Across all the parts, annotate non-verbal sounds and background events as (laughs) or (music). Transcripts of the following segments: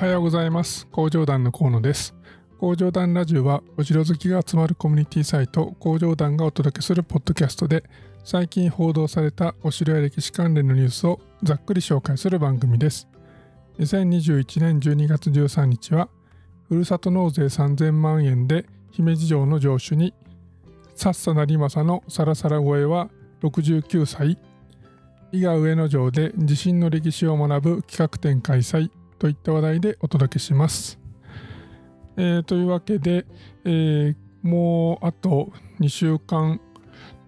はようございます。工場団の河野です。工場団ラジオはお城好きが集まるコミュニティサイト工場団がお届けするポッドキャストで最近報道されたお城や歴史関連のニュースをざっくり紹介する番組です。2021年12月13日はふるさと納税3000万円で姫路城の城主にさっさなりまさのサラサラ声は69歳。伊賀上野城で地震の歴史を学ぶ企画展開催。といった話題でお届けします。えー、というわけで、えー、もうあと2週間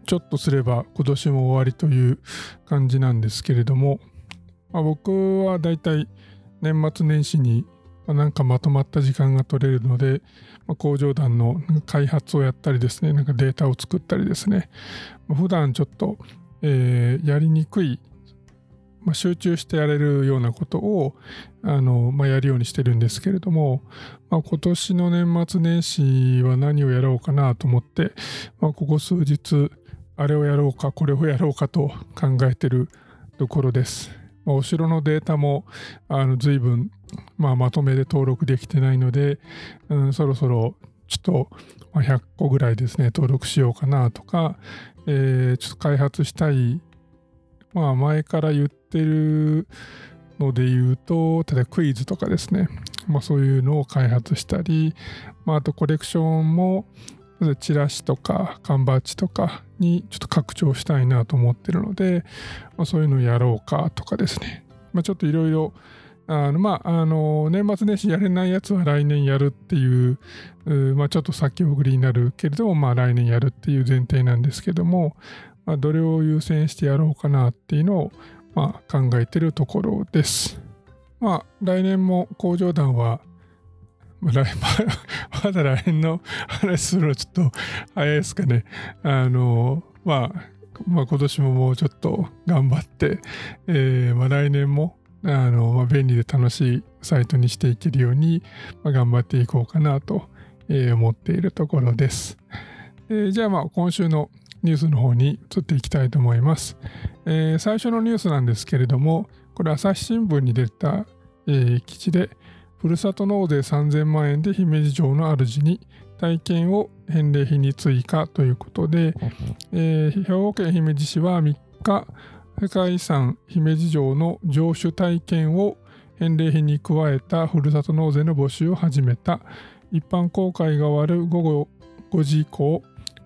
ちょっとすれば今年も終わりという感じなんですけれども、まあ、僕はだいたい年末年始になんかまとまった時間が取れるので、まあ、工場団の開発をやったりですね、なんかデータを作ったりですね、ま、普段ちょっと、えー、やりにくいまあ、集中してやれるようなことをあの、まあ、やるようにしてるんですけれども、まあ、今年の年末年始は何をやろうかなと思って、まあ、ここ数日あれをやろうかこれをやろうかと考えてるところです。まあ、お城のデータもあの随分、まあ、まとめで登録できてないので、うん、そろそろちょっと100個ぐらいですね登録しようかなとか、えー、ちょっと開発したいまあ前から言ってるので言うと、例えばクイズとかですね、まあそういうのを開発したり、まああとコレクションも、チラシとか缶バッジとかにちょっと拡張したいなと思ってるので、まあ、そういうのをやろうかとかですね、まあ、ちょっといろいろあのまあ、あの年末年始やれないやつは来年やるっていう、まあ、ちょっと先送りになるけれども、まあ、来年やるっていう前提なんですけども、まあ、どれを優先してやろうかなっていうのを、まあ、考えてるところです。まあ、来年も工場団は、まあ、(laughs) まだ来年の話するのちょっと早いですかね。あの、まあ、まあ、今年ももうちょっと頑張って、えー、まあ、来年もあの、まあ、便利で楽しいサイトにしていけるように、まあ、頑張っていこうかなと、えー、思っているところです。えー、じゃあまあ今週のニュースの方に移っていきたいと思います。えー、最初のニュースなんですけれども、これ朝日新聞に出た、えー、記事で、ふるさと納税3000万円で姫路城の主に体験を返礼品に追加ということで、えー、兵庫県姫路市は3日、世界遺産姫路城の城主体験を返礼品に加えたふるさと納税の募集を始めた。一般公開が終わる午後5時以降、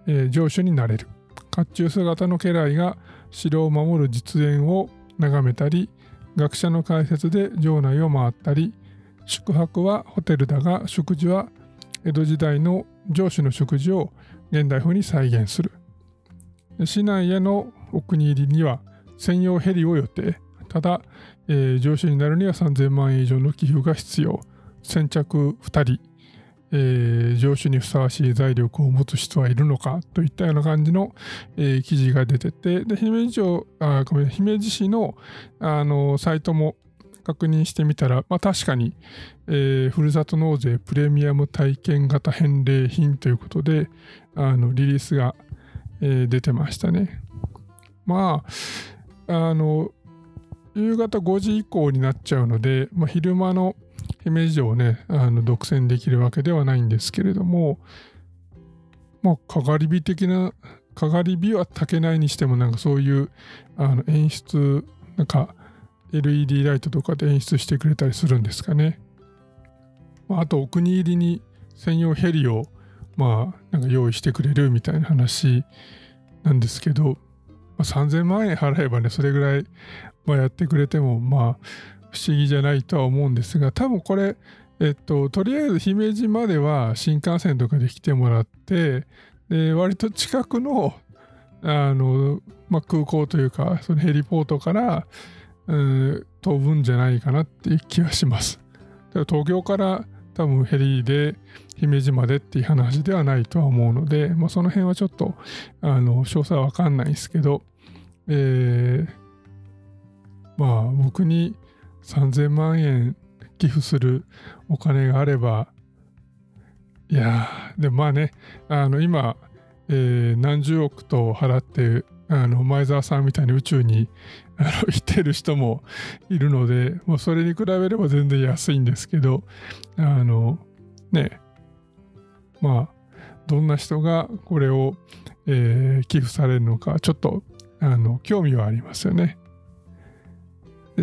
えー、城主になれる甲冑姿の家来が城を守る実演を眺めたり学者の解説で城内を回ったり宿泊はホテルだが食事は江戸時代の城主の食事を現代風に再現する。市内へのお国入りには専用ヘリを予定。ただ、えー、上司になるには3000万円以上の寄付が必要。先着2人。えー、上司にふさわしい財力を持つ人はいるのかといったような感じの、えー、記事が出ててで姫路城あごめん姫路市のあのサイトも確認してみたら、まあ、確かに、えー、ふるさと納税プレミアム体験型返礼品ということであのリリースが、えー、出てましたね。まああの夕方5時以降になっちゃうので、まあ、昼間の姫路城をね、あの独占できるわけではないんですけれども、まあ、かがり火的な、かがり火は炊けないにしても、なんかそういうあの演出、なんか LED ライトとかで演出してくれたりするんですかね。まあ、あと、お国入りに専用ヘリを、まあ、なんか用意してくれるみたいな話なんですけど、まあ、3000万円払えばね、それぐらい、まあ、やってくれても、まあ、不思議じゃないとは思うんですが多分これえっととりあえず姫路までは新幹線とかで来てもらってで割と近くのあの、まあ、空港というかそのヘリポートから、うん、飛ぶんじゃないかなっていう気はします。東京から多分ヘリで姫路までっていう話ではないとは思うので、まあ、その辺はちょっとあの詳細は分かんないですけど、えー、まあ僕に3000万円寄付するお金があれば、いやでもまあね、あの今、えー、何十億と払って、あの前澤さんみたいに宇宙にあの (laughs) 言ってる人もいるので、もうそれに比べれば全然安いんですけど、あの、ね、まあ、どんな人がこれを、えー、寄付されるのか、ちょっと、あの、興味はありますよね。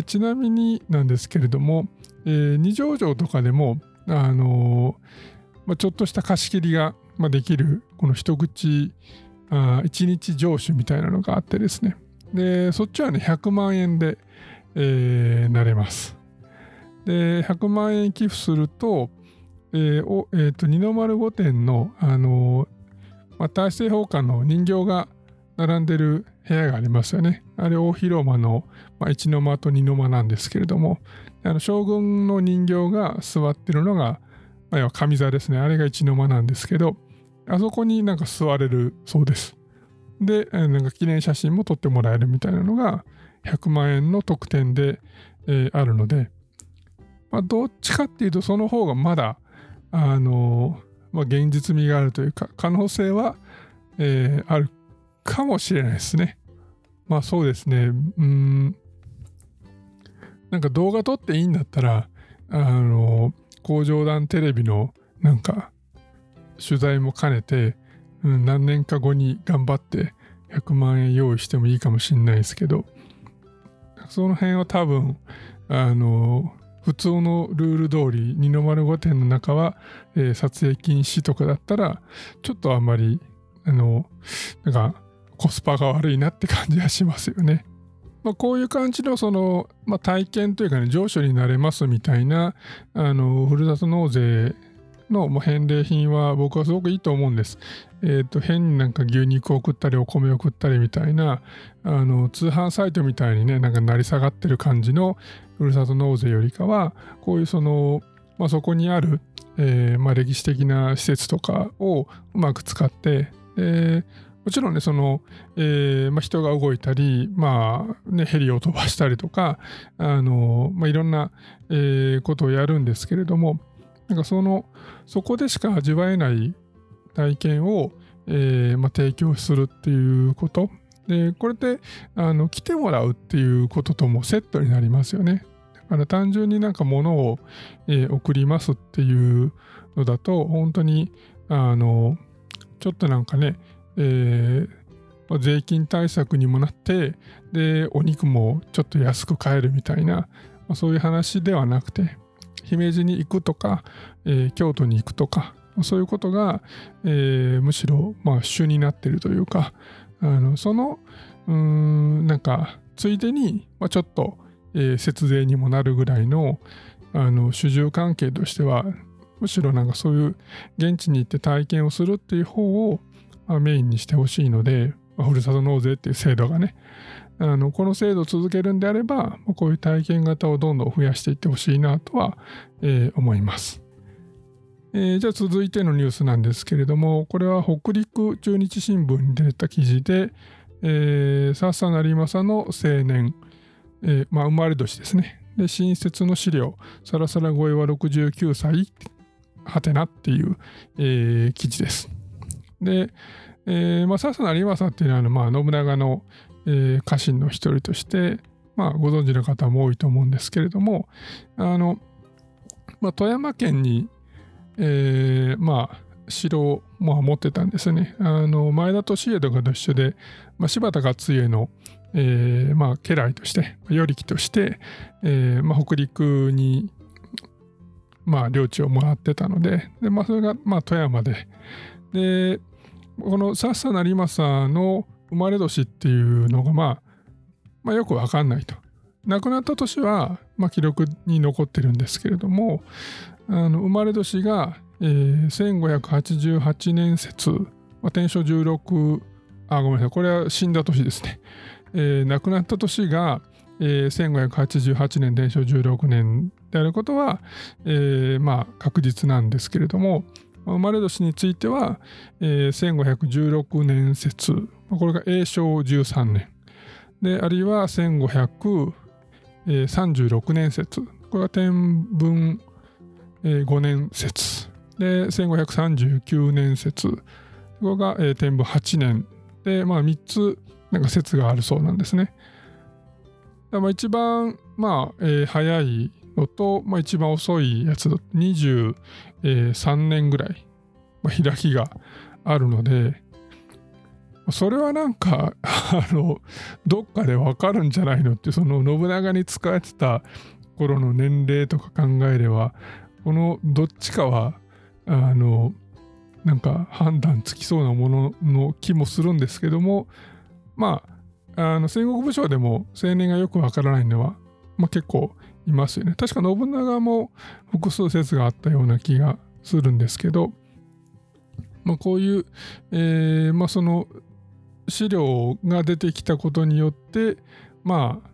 ちなみになんですけれども、えー、二条城とかでも、あのまあ、ちょっとした貸し切りが、まあ、できる、この一口あ1日上手みたいなのがあってですね。で、そっちはね、100万円で、えー、なれます。で、100万円寄付すると、えーおえーと、二の丸御殿の、あのまあ、大政奉還の人形が並んでる部屋がありますよね。あれ大広間の、まあ、一の間と二の間なんですけれども、あの将軍の人形が座ってるのが、まあ、要は上座ですね。あれが一の間なんですけど、あそこになんか座れるそうです。で、なんか記念写真も撮ってもらえるみたいなのが100万円の特典で、えー、あるので、まあ、どっちかっていうとその方がまだ、あのー、まあ、現実味があるというか可能性は、えー、あるかもしれないですね。まあそうですね。うん。なんか動画撮っていいんだったら、あの工場団テレビのなんか取材も兼ねて、うん、何年か後に頑張って100万円用意してもいいかもしれないですけど、その辺は多分、あの、普通のルール通り、二の丸御殿の中は、えー、撮影禁止とかだったら、ちょっとあんまり、あの、なんか、コスパが悪いなって感じがしますよね。まあ、こういう感じのその、まあ、体験というかね、上昇になれますみたいな、あの、ふるさと納税の返礼品は僕はすごくいいと思うんです。えっ、ー、と、変になんか牛肉を送ったりお米を送ったりみたいな、あの、通販サイトみたいにね、なんか成り下がってる感じのふるさと納税よりかは、こういうその、まあ、そこにある、えー、まあ、歴史的な施設とかをうまく使って、でもちろんね、その、えーまあ、人が動いたり、まあね、ヘリを飛ばしたりとか、あのまあ、いろんな、えー、ことをやるんですけれども、なんかその、そこでしか味わえない体験を、えーまあ、提供するっていうこと。で、これってあの来てもらうっていうことともセットになりますよね。だから単純になんか物を、えー、送りますっていうのだと、本当に、あの、ちょっとなんかね、えー、税金対策にもなって、で、お肉もちょっと安く買えるみたいな、まあ、そういう話ではなくて、姫路に行くとか、えー、京都に行くとか、そういうことが、えー、むしろ、まあ、主になってるというか、あのその、うん、なんか、ついでに、まあ、ちょっと、えー、節税にもなるぐらいの、あの、主従関係としては、むしろなんかそういう現地に行って体験をするっていう方を、まあ、メインにしてほしいので、まあ、ふるさと納税っていう制度がね、あのこの制度を続けるんであれば、こういう体験型をどんどん増やしていってほしいなとは、えー、思います。えー、じゃあ続いてのニュースなんですけれども、これは北陸中日新聞に出た記事で、えー、笹成政の青年、えー、まあ、生まれ年ですね。で、新設の資料、さらさら声は69歳、はてなっていう、えー、記事です。で、えーまあ、笹成政っていうのは、まあ、信長の、えー、家臣の一人として、まあ、ご存知の方も多いと思うんですけれども、あの、まあ、富山県に、えー、まあ、城を、まあ、持ってたんですね。あの、前田利家とかと一緒で、まあ、柴田勝家の、えー、まあ、家来として、与力として、えー、まあ、北陸に、まあ、領地をもらってたので、で、まあ、それが、まあ、富山で、で、この笹成政の生まれ年っていうのが、まあ、まあ、よくわかんないと。亡くなった年は、まあ、記録に残ってるんですけれども、あの生まれ年が、えー、1588年説、まあ、天正16、あ、ごめんなさい、これは死んだ年ですね。えー、亡くなった年が、えー、1588年、天正16年であることは、えー、まあ確実なんですけれども、生まれ年については、えー、1516年説、これが永正13年。で、あるいは1536年説。これが天文5年説。で、1539年説。これが天文8年。で、まあ3つなんか説があるそうなんですね。まあ、一番、まあえー、早いのと、まあ、一番遅いやつだと23年ぐらい、まあ、開きがあるので、それはなんか、(laughs) あの、どっかでわかるんじゃないのって、その信長に使えてた頃の年齢とか考えれば、このどっちかは、あの、なんか判断つきそうなものの気もするんですけども、まあ、あの戦国武将でも青年がよくわからないのは、まあ、結構いますよね。確か信長も複数説があったような気がするんですけど、まあ、こういう、えー、まあ、その資料が出てきたことによって、まあ、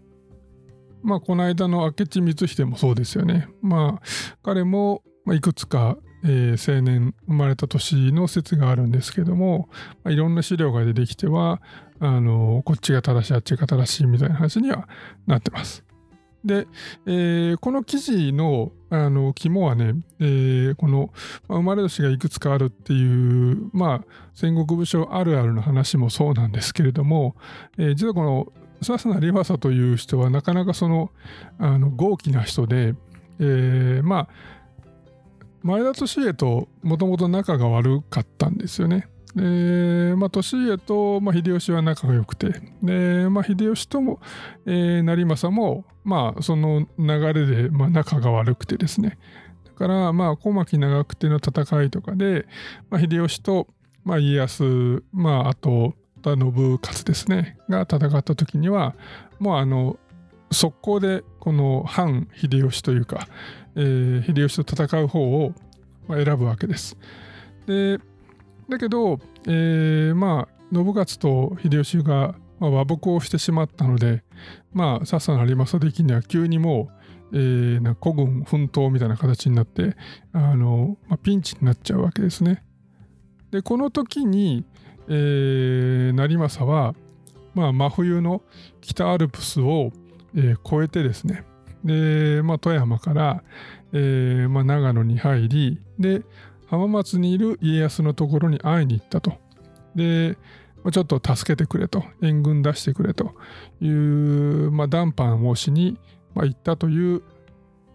まあ、この間の明智光秀もそうですよね。まあ、彼もいくつか、えー、青年生まれた年の説があるんですけども、まあ、いろんな資料が出てきては、あのこっちが正しいあっちが正しいみたいな話にはなってます。で、えー、この記事のあの肝はね、えー、この、まあ、生まれ年がいくつかあるっていう、まあ、戦国武将あるあるの話もそうなんですけれども、えー、実はこの笹名リファサという人はなかなかそのあの豪気な人で、えー、まあ前田利家ともともと仲が悪かったんですよね。で、まあ、利家と、まあ、秀吉は仲が良くて、で、まあ、秀吉とも、えー、成政も、まあ、その流れで、まあ、仲が悪くてですね。だから、まあ、小牧長久手の戦いとかで、まあ、秀吉と、まあ、家康、まあ、あと、信勝ですね、が戦った時には、もう、あの、速攻で、この反秀吉というか、えー、秀吉と戦う方を選ぶわけです。で、だけど、えー、まあ信勝と秀吉が、和睦をしてしまったのでまあ笹野有政的には急にもう、えー、な古軍奮闘みたいな形になってあの、まあ、ピンチになっちゃうわけですね。でこの時に、えー、成政は、まあ、真冬の北アルプスを、えー、越えてですねで、まあ、富山から、えーまあ、長野に入りで浜松にいる家康のところに会いに行ったと。で、ちょっと助けてくれと、援軍出してくれという、まあ、談判をしに、ま、行ったという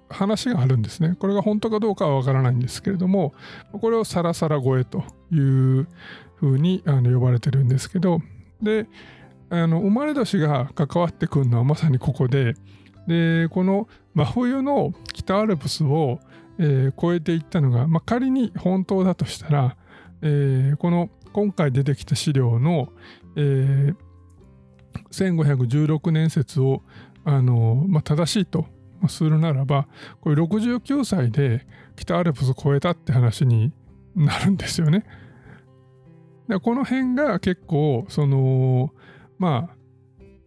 話があるんですね。これが本当かどうかはわからないんですけれども、これをサラサラ越えというふうにあの呼ばれてるんですけど、で、あの生まれ年が関わってくるのはまさにここで、で、この真冬の北アルプスをえー、超えていったのが、まあ、仮に本当だとしたら、えー、この今回出てきた資料の、えー、1516年説をあの、まあ、正しいとするならばこれ69歳で北アルプスを越えたって話になるんですよね。でこの辺が結構そのまあ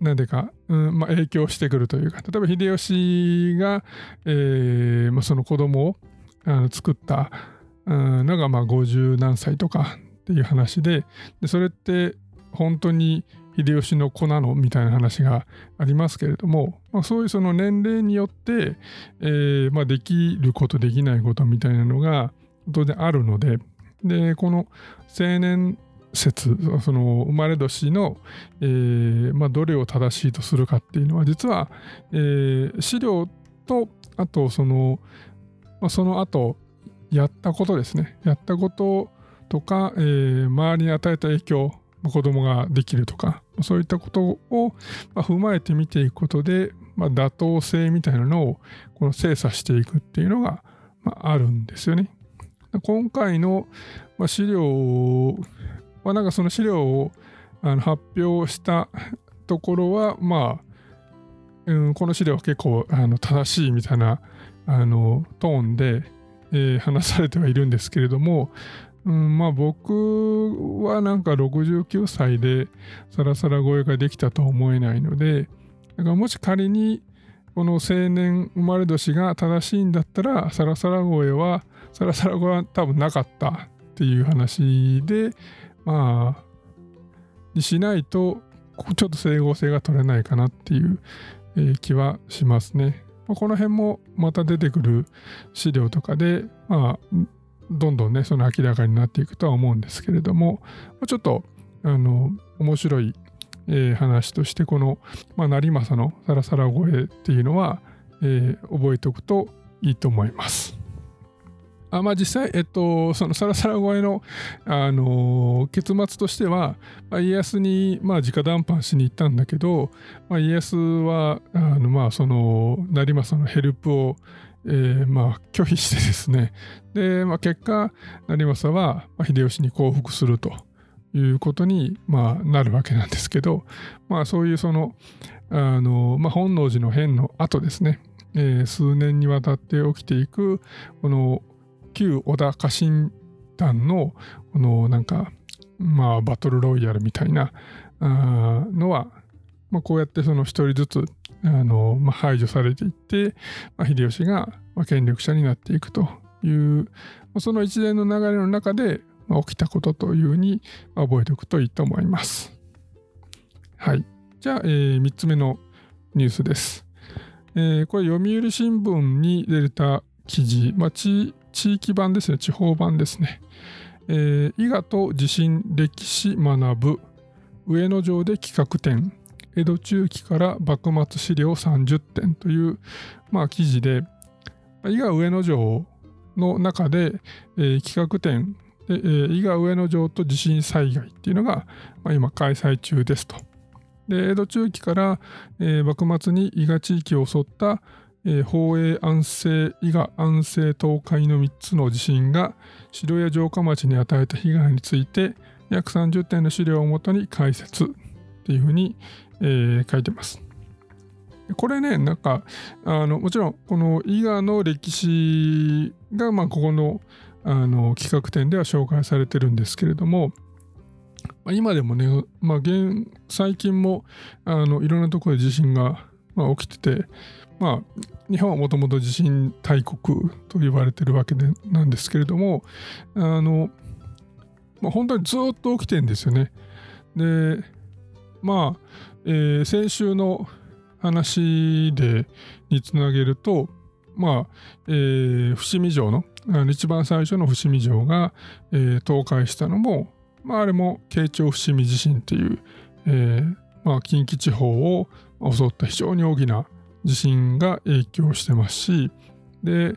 なんでか、うんまあ、影響してくるというか例えば秀吉が、えーまあ、その子供をあの作ったのがまあ50何歳とかっていう話ででそれって本当に秀吉の子なのみたいな話がありますけれども、まあ、そういうその年齢によって、えーまあ、できることできないことみたいなのが当然あるのででこの青年説その生まれ年の、えーまあ、どれを正しいとするかっていうのは実は、えー、資料とあとその、まあ、その後やったことですねやったこととか、えー、周りに与えた影響子供ができるとかそういったことを、踏まえて見ていくことで、まあ、妥当性みたいなのをこの精査していくっていうのが、まあ、あるんですよね。今回の、資料まあ、なんかその資料をあの発表したところは、まあ、うん、この資料は結構あの正しいみたいなあのトーンで、えー、話されてはいるんですけれども、うん、まあ僕はなんか69歳でサラサラ声ができたとは思えないので、だからもし仮にこの青年生まれ年が正しいんだったら、サラサラ声は、サラサラ声は多分なかったっていう話で、まあ、にしないと、ちょっと整合性が取れないかなっていう、気はしますね。この辺もまた出てくる資料とかで、まあ、どんどんね、その明らかになっていくとは思うんですけれども、ちょっと、あの、面白い、え、話としてこの、まあ、成政のサラサラ声っていうのは、えー、覚えておくといいと思います。あまあ、実際、えっと、そのサラサラ声の、あのー、結末としては、まあ、家康に、まあ、直談判しに行ったんだけど、まあ、家康はあの、まあ、その成政のヘルプを、えー、まあ、拒否してですね。で、まあ、結果成政はまあ秀吉に降伏するということに、まあ、なるわけなんですけど、まあ、そういうそのあの、まあ、本能寺の変の後ですね、えー、数年にわたって起きていくこの旧織田家臣団のこのなんかまあバトルロイヤルみたいなのは、まあ、こうやってその一人ずつあの、まあ、排除されていって、まあ、秀吉が権力者になっていくというその一連の流れの中で起きたことというふうに覚えておくといいと思います。はい。じゃあ、えー、3つ目のニュースです。えー、これ読売新聞に出た記事、まあ、地地域版ですね、地方版ですね。えー、伊賀と地震歴史学ぶ上野城で企画展江戸中期から幕末資料30点という、まあ、記事で伊賀上野城の中で、えー、企画展、えー、伊賀上野城と地震災害っていうのが、まあ、今開催中ですと。で江戸中期から、えー、幕末に伊賀地域を襲った、えー、宝永安政伊賀安政東海の3つの地震が城や城下町に与えた被害について約30点の資料をもとに解説っていうふうに、えー、書いてます。これね、なんか、あのもちろん、この伊賀の歴史が、まあ、ここのあの企画展では紹介されてるんですけれども、今でもね、まあ現、最近もあのいろんなところで地震が、まあ、起きてて、まあ、日本はもともと地震大国と言われてるわけでなんですけれども、あの、まあ、本当にずっと起きてるんですよね。で、まあ、えー、先週の話でにつなげると、まあ、えー、伏見城の、一番最初の伏見城が、えー、倒壊したのも、まあ、あれも慶長伏見地震という、えー、まあ、近畿地方を襲った非常に大きな地震が影響してますし、で、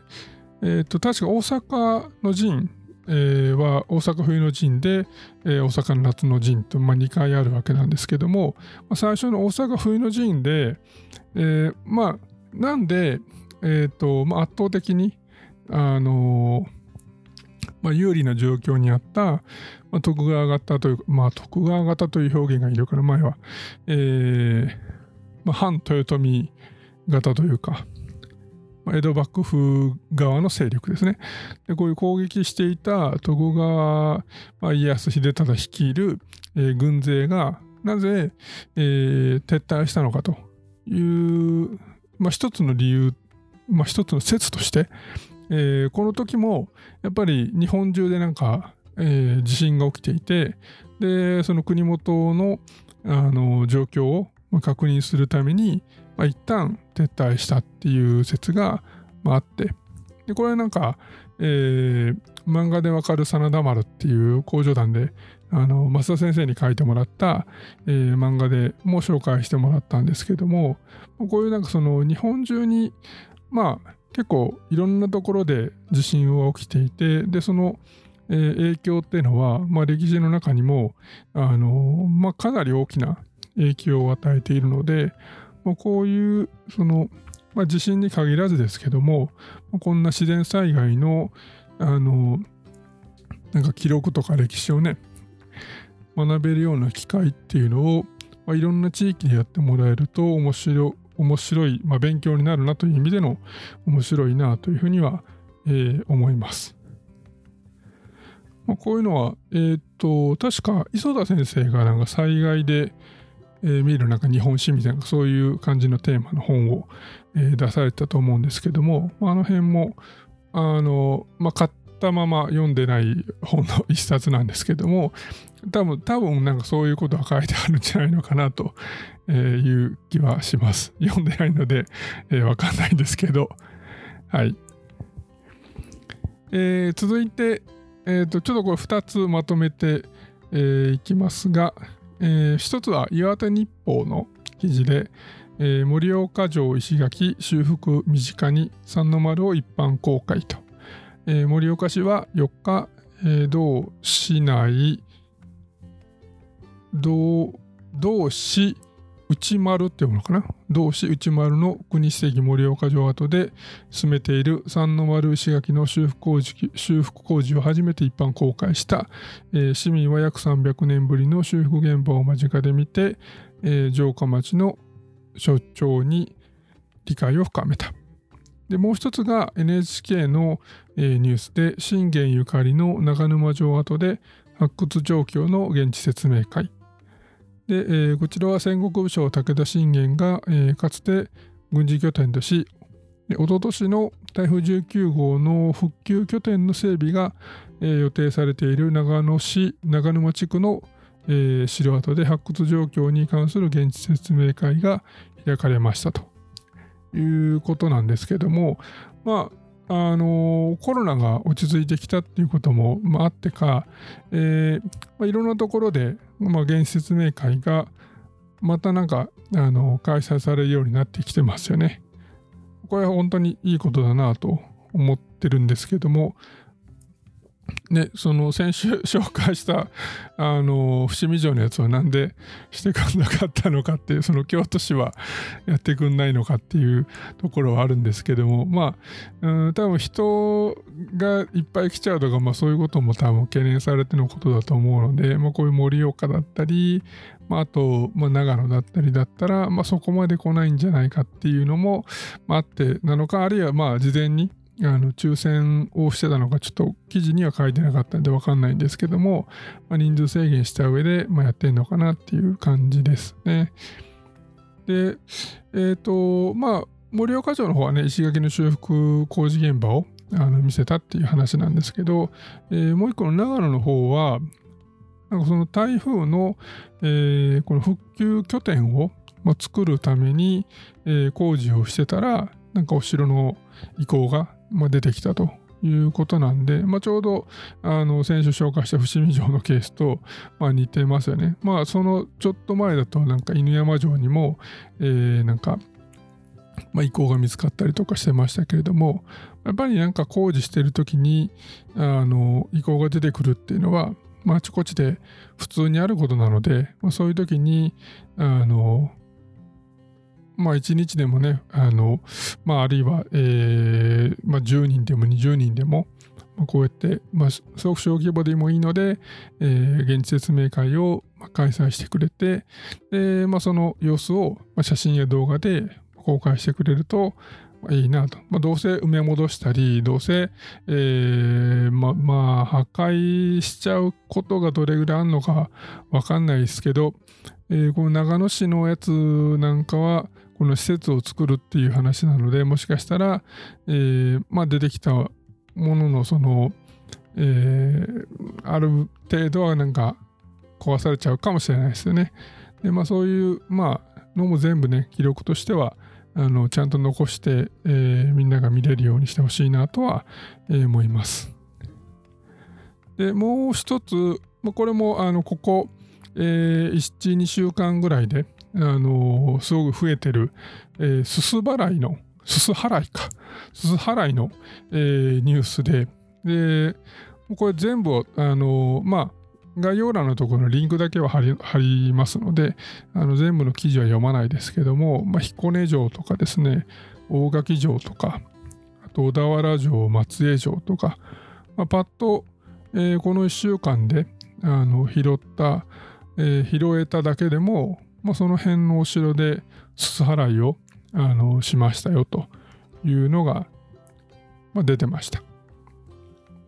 えー、と確か大阪の陣えー、は大阪冬の陣で、えー、大阪の夏の陣と、まあ、2回あるわけなんですけども、まあ、最初の大阪冬の陣で、えー、まあなんで、えーとまあ、圧倒的に、あのまあ、有利な状況にあった、まあ、徳川型というまあ徳川型という表現がいるから前は、えーまあ、反豊臣型というか、江戸幕府側の勢力ですね。でこういう攻撃していた徳川、ま、家康秀忠率いる、え、軍勢がなぜ、えー、撤退したのかという、まあ、一つの理由、まあ、一つの説として、えー、この時もやっぱり日本中でなんか、えー、地震が起きていてでその国元のあの状況を確認するために、まあ、一旦撤退したっていう説が、あ、って。でこれはなんか、えー、漫画でわかる真田丸っていう工場団であの増田先生に書いてもらった、えー、漫画でも紹介してもらったんですけどもこういうなんかその日本中にまあ結構いろんなところで地震は起きていてでその、影響っていうのは、まあ、歴史の中にもあの、まあ、かなり大きな影響を与えているので、まあ、こういうその、まあ、地震に限らずですけども、こんな自然災害のあのなんか記録とか歴史をね学べるような機会っていうのを、まあ、いろんな地域でやってもらえると面白面白い、まあ、勉強になるなという意味での面白いなというふうには、えー、思います。まあ、こういうのは、えー、っと、確か磯田先生がなんか災害で、えー、見るなんか日本史みたいなそういう感じのテーマの本を、えー、出されたと思うんですけども、まあ、あの辺もあの、まあ、買ったまま読んでない本の (laughs) 一冊なんですけども多分多分なんかそういうことが書いてあるんじゃないのかなという気はします。読んでないので、えー、わかんないんですけどはい。えー、続いて、えーと、ちょっとこれ2つまとめて、えー、いきますが、えー、一つは岩手日報の記事で、えー、盛岡城石垣修復身近に三の丸を一般公開と、えー、盛岡市は4日、えー、同市内同同市内丸っていうのかな？同市内丸の国史跡盛岡城跡で進めている三の丸石垣の修復工事修復工事を初めて一般公開した、えー、市民は約300年ぶりの修復現場を間近で見て、えー、城下町の所長に理解を深めた。でもう一つが NHK の、えー、ニュースで信玄ゆかりの長沼城跡で発掘状況の現地説明会で、えー、こちらは戦国武将武田信玄が、えー、かつて軍事拠点としおととしの台風19号の復旧拠点の整備が、えー、予定されている長野市長沼地区の、えー、城跡で発掘状況に関する現地説明会が開かれましたということなんですけどもまああのコロナが落ち着いてきたっていうことも、あ、ってか、えーまあ、いろんなところで、まあ、現説明会がまたなんかあの開催されるようになってきてますよね。これは本当にいいことだなと思ってるんですけども、ね、その先週 (laughs) 紹介したあの伏見城のやつはなんでしてくんなかったのかっていうその京都市は (laughs) やってくんないのかっていうところはあるんですけどもまあ、うん、多分人がいっぱい来ちゃうとか、まあ、そういうことも多分懸念されてのことだと思うので、まあ、こういう盛岡だったり、まあ、あと、まあ、長野だったりだったら、まあ、そこまで来ないんじゃないかっていうのも、まあ、あってなのかあるいはまあ事前にあの抽選をしてたのかちょっと記事には書いてなかったんで分かんないんですけども、まあ、人数制限した上で、まあ、やってんのかなっていう感じですね。で、えっ、ー、と、まあ、盛岡城の方はね、石垣の修復工事現場をあの見せたっていう話なんですけど、えー、もう一個の長野の方は、なんかその台風の、えー、この復旧拠点を、まあ、作るために、え、工事をしてたら、なんかお城の意向がまあ、出てきたということなんで、まあ、ちょうどあの先週紹介した伏見城のケースと、まあ、似てますよね。まあそのちょっと前だとなんか犬山城にも、えー、なんか、まあ、遺構が見つかったりとかしてましたけれどもやっぱりなんか工事してる時にあの遺構が出てくるっていうのは、まあ、あちこちで普通にあることなので、まあ、そういう時にあのまあ1日でもね、あの、まああるいは、えー、まあ10人でも20人でも、まあ、こうやって、まあすごく小規模でもいいので、えー、現地説明会を開催してくれて、で、まあその様子を写真や動画で公開してくれると、いいなと。まあ、どうせ埋め戻したり、どうせ、えー、ま、まあ、破壊しちゃうことがどれぐらいあるのかわかんないですけど、えー、この長野市のやつなんかは、この施設を作るっていう話なので、もしかしたら、えー、まあ、出てきたものの、その、えー、ある程度はなんか壊されちゃうかもしれないですよね。で、まあ、そういう、まあ、のも全部ね、記録としては、あのちゃんと残して、えー、みんなが見れるようにしてほしいなとは、えー、思います。でもう一つ、これもあのここ、えー、1、2週間ぐらいで、あのすごく増えてる、えー、すす払いの、すす払いか、すす払いの、えー、ニュースで、で、これ全部、あのまあ、概要欄のところのリンクだけは貼りますので、あの全部の記事は読まないですけども、まあ、彦根城とかですね、大垣城とか、あと小田原城、松江城とか、まあ、パッと、えー、この1週間であの拾った、えー、拾えただけでも、まあ、その辺のお城ですす払いをあのしましたよというのが、まあ、出てました。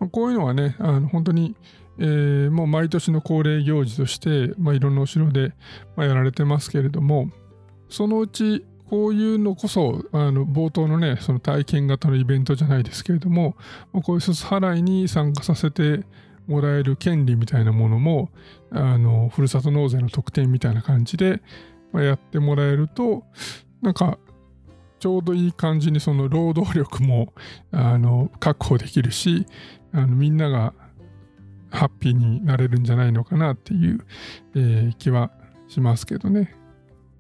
まあ、こういうのはね、あの本当に、えー、もう毎年の恒例行事として、まあ、いろんなお城で、まあ、やられてますけれども、そのうちこういうのこそ、あの冒頭のね、その体験型のイベントじゃないですけれども、こういうすす払いに参加させてもらえる権利みたいなものも、あの、ふるさと納税の特典みたいな感じで、ま、やってもらえると、なんか、ちょうどいい感じにその労働力もあの確保できるしあのみんながハッピーになれるんじゃないのかなっていう、えー、気はしますけどね。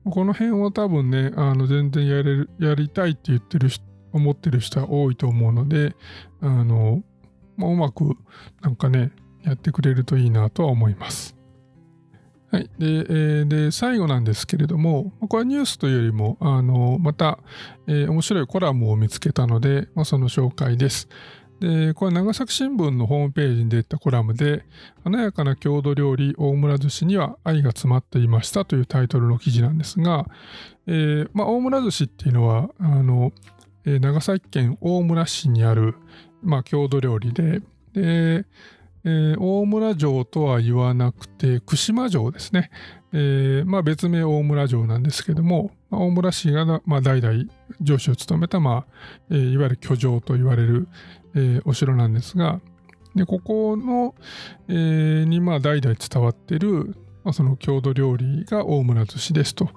この辺は多分ね、あの全然やれる、やりたいって言ってる思ってる人は多いと思うので、あの、まあ、うまくなんかね、やってくれるといいなとは思います。はい。で、えー、で最後なんですけれども、これはニュースというよりも、あの、また、えー、面白いコラムを見つけたので、まあ、その紹介です。で、これは長崎新聞のホームページに出たコラムで、華やかな郷土料理大村寿司には愛が詰まっていましたというタイトルの記事なんですが、えー、まあ、大村寿司っていうのは、あの、長崎県大村市にある、まあ、郷土料理で、で、えー、大村城とは言わなくて、串間城ですね。えー、まあ、別名大村城なんですけども、まあ、大村市が、まあ、代々城主を務めた、まあえー、いわゆる居城と言われる、えー、お城なんですが、でここの、えー、に、まあ、代々伝わっている、まあ、その郷土料理が大村寿司ですと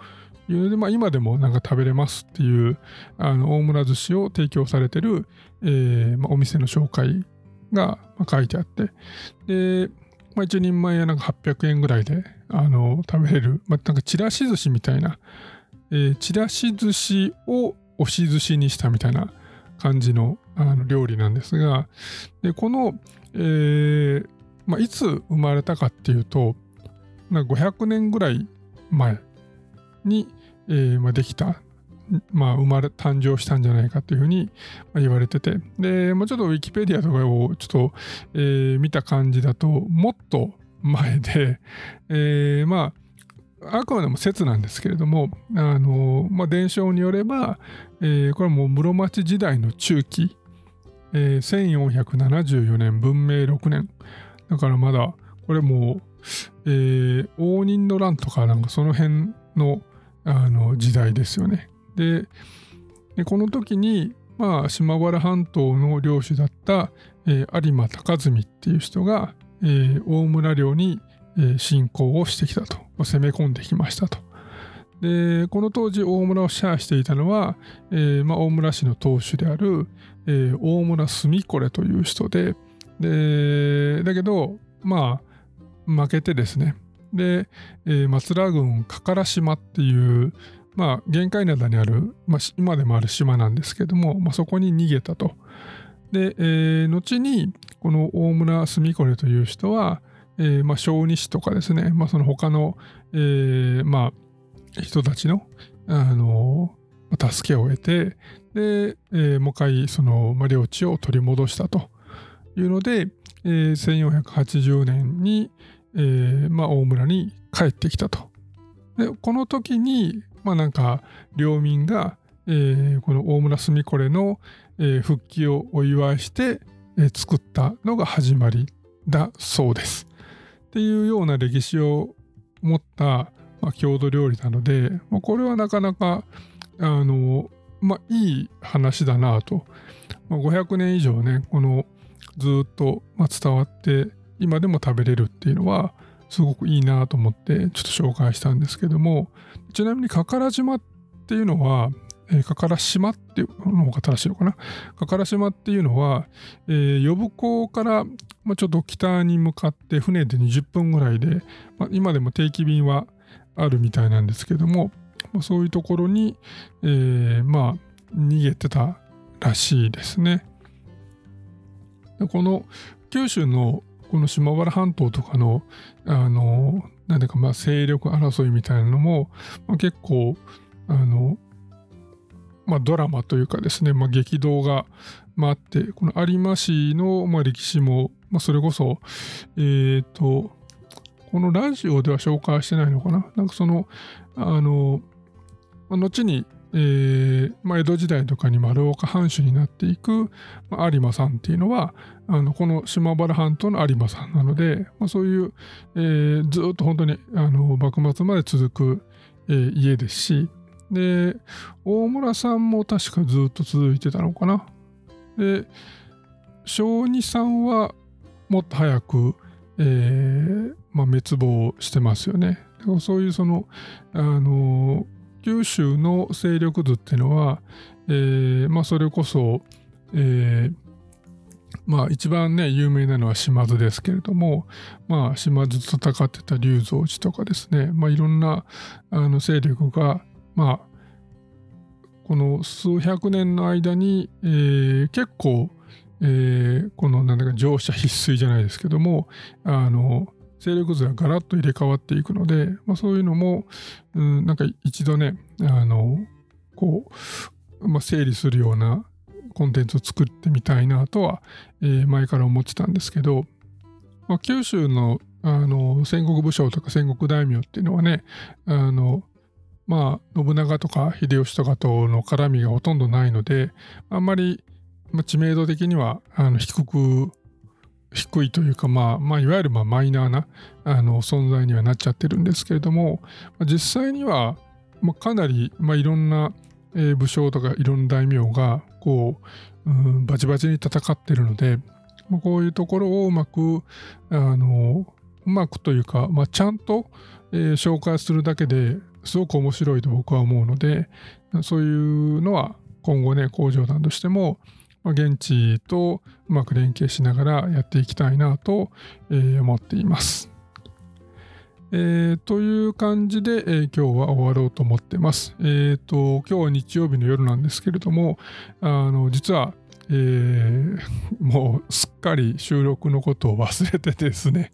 いうで、まあ、今でもなんか食べれますっていうあの大村寿司を提供されてる、えーまあ、お店の紹介が書いてあって、で、まあ、1人前はなんか800円ぐらいであの食べれる、まあ、なんかちらし寿司みたいな、えー、ちらし寿司を押し寿司にしたみたいな感じのあの料理なんですが、でこの、えーまあ、いつ生まれたかっていうと、なんか500年ぐらい前に、えーまあ、できた。まあ、生まれ、誕生したんじゃないかというふうに言われてて、で、まあ、ちょっとウィキペディアとかをちょっと、えー、見た感じだと、もっと前で、(laughs) えー、まあ、あくまでも説なんですけれども、あの、まあ、伝承によれば、えー、これはもう室町時代の中期、えー、1474年、文明6年。だからまだ、これもう、えー、応仁の乱とかなんかその辺のあの時代ですよね。でこの時に、まあ、島原半島の領主だった、えー、有馬高純っていう人が、えー、大村領に、えー、侵攻をしてきたと攻め込んできましたと。でこの当時大村を支配していたのは、えーまあ、大村氏の当主である、えー、大村住これという人ででだけどまあ負けてですねで、えー、松良郡加唐島っていうまあ、玄界灘にある、まあ、今でもある島なんですけども、まあ、そこに逃げたと。で、えー、後に、この大村住これという人は、えー、まあ、小児師とかですね、まあ、その他の、えー、まあ、人たちの、あの助けを得て、で、えー、もう一回、その、まあ、領地を取り戻したというので、えー、1480年に、えー、まあ、大村に帰ってきたと。で、この時に、まあなんか領民が、えー、この大村住これの、えー、復帰をお祝いして、え、作ったのが始まりだそうです。っていうような歴史を持った、まあ、郷土料理なので、まあ、これはなかなかあのまあいい話だなと、まあ、500年以上ねこのずっと、ま、伝わって今でも食べれるっていうのはすごくいいなと思ってちょっと紹介したんですけどもちなみに加唐島っていうのは、えー、加唐島っていうの方が正しいのかな？加唐島っていうのは、えー、呼子から、まあ、ちょっと北に向かって船で20分ぐらいで、まあ、今でも定期便はあるみたいなんですけども、まあ、そういうところに、えー、まあ逃げてたらしいですね。この九州のこの島原半島とかの、あの、なんでか、まあ、勢力争いみたいなのも、まあ、結構、あの、まあ、ドラマというかですね、まあ、激動が、まあ、あって、この有馬市の、まあ、歴史も、まあ、それこそ、えっ、ー、と、このラジオでは紹介してないのかな？なんかその、あの、まあ、後に、えーまあ、江戸時代とかに丸岡藩主になっていく、まあ、有馬さんっていうのはあのこの島原半島の有馬さんなので、まあ、そういう、えー、ずっと本当にあの幕末まで続く、えー、家ですしで大村さんも確かずっと続いてたのかな。で小児さんはもっと早く、えーまあ、滅亡してますよね。そういうそのあの九州の勢力図っていうのは、えー、まあ、それこそ、えー、まあ一番ね有名なのは島津ですけれどもまあ島津と戦ってた龍造寺とかですねまあいろんなあの勢力がまあこの数百年の間に、えー、結構、えー、このなんだか乗車必須じゃないですけどもあの勢力図がガラッと入れ替わっていくので、まあ、そういうのも、うん、なんか一度ねあのこう、まあ、整理するようなコンテンツを作ってみたいなとは、えー、前から思ってたんですけど、まあ、九州のあの戦国武将とか戦国大名っていうのはねあのまあ信長とか秀吉とかとの絡みがほとんどないのであんまり、まあ、知名度的にはあの低く低いというか、まあ、まあ、いわゆるまマイナーなあの存在にはなっちゃってるんですけれども、実際には、ま、かなり、ま、いろんな、え、武将とかいろんな大名がこう、うん、バチバチに戦ってるので、ま、こういうところをうまくあのうまくというか、まあ、ちゃんと、えー、紹介するだけですごく面白いと僕は思うのでそういうのは今後ね工場団としてもまあ、現地とうまく連携しながらやっていきたいなと、え、思っています。えー、という感じで、えー、今日は終わろうと思ってます。えっ、ー、と、今日は日曜日の夜なんですけれども、あの、実は、えー、(laughs) もうすっかり収録のことを忘れてですね、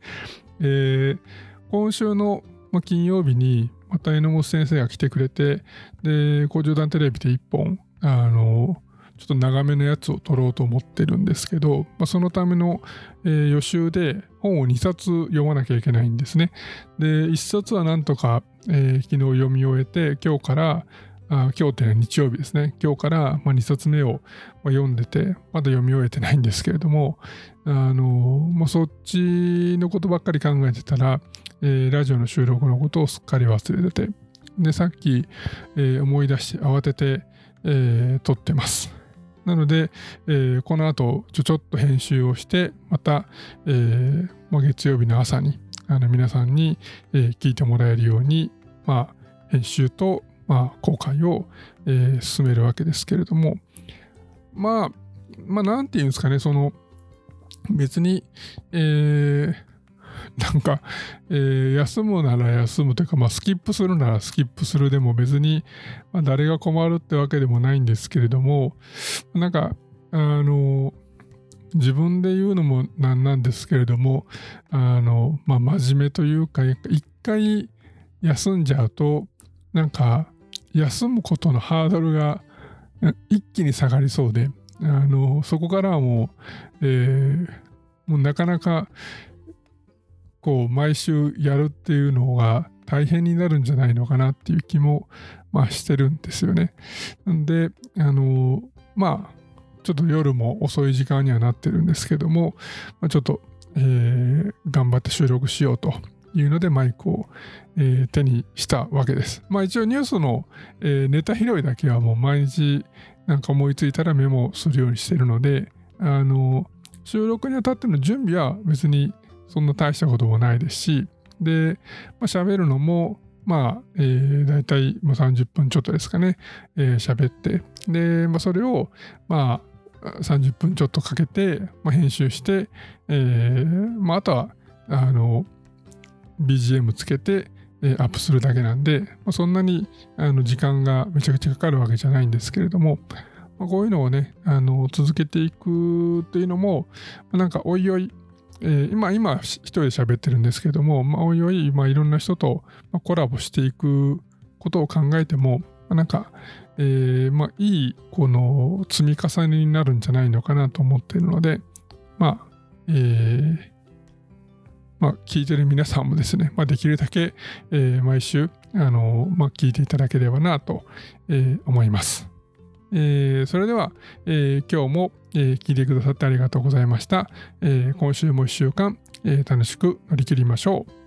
えー、今週の金曜日にまた榎本先生が来てくれて、で、工場団テレビで1本、あの、ちょっと長めのやつを撮ろうと思ってるんですけど、まあ、そのための、えー、予習で本を2冊読まなきゃいけないんですね。で、1冊はなんとか、えー、昨日読み終えて、今日から、あ今日っていうのは日曜日ですね。今日から、まあ、2冊目を読んでて、まだ読み終えてないんですけれども、あのまあ、そっちのことばっかり考えてたら、えー、ラジオの収録のことをすっかり忘れてて、で、さっき、えー、思い出して慌てて、えー、撮ってます。なので、えー、この後ちょちょっと編集をしてまた、えーまあ、月曜日の朝にあの皆さんに、えー、聞いてもらえるように、まあ、編集と、まあ、公開を、えー、進めるわけですけれどもまあまあなんていうんですかねその別に、えー、(laughs) なんか、えー、休むなら休むというか、まあ、スキップするならスキップするでも別に、まあ、誰が困るってわけでもないんですけれども、なんか、あの、自分で言うのもなんなんですけれども、あの、まあ、真面目というか、一回休んじゃうと、なんか、休むことのハードルが一気に下がりそうで、あの、そこからはもう、えー、もうなかなか構毎週やるっていうのが大変になるんじゃないのかなっていう気も、まあ、してるんですよね。なんで、あのまあ、ちょっと夜も遅い時間にはなってるんですけども、まあ、ちょっと、えー、頑張って収録しようというのでマイクを、えー、手にしたわけです。まあ一応ニュースの、えー、ネタ拾いだけはもう毎日なんか思いついたらメモするようにしてるので、あの収録にあたっての準備は別にそんな大したこともないですし、で、まあ、喋るのも、まあ、えー、大体30分ちょっとですかね、えー、喋って、で、まあ、それを、まあ、30分ちょっとかけて、まあ、編集して、えー、まあ、あとは、あの、BGM つけて、え、アップするだけなんで、まあ、そんなにあの時間がめちゃくちゃかかるわけじゃないんですけれども、まあ、こういうのをね、あの続けていくっていうのも、なんかおいおい、えー、今、今、一人で喋ってるんですけども、まあ、おいおい、まあ、いろんな人とコラボしていくことを考えても、なんか、えー、まあ、いい、この積み重ねになるんじゃないのかなと思っているので、まあ、えー、まあ、聞いてる皆さんもですね、まあ、できるだけ、えー、毎週、あのまあ、聞いていただければなと、えー、思います。えー、それでは、えー、今日も、えー、聞いてくださってありがとうございました。え今週も1週間、え楽しく乗り切りましょう。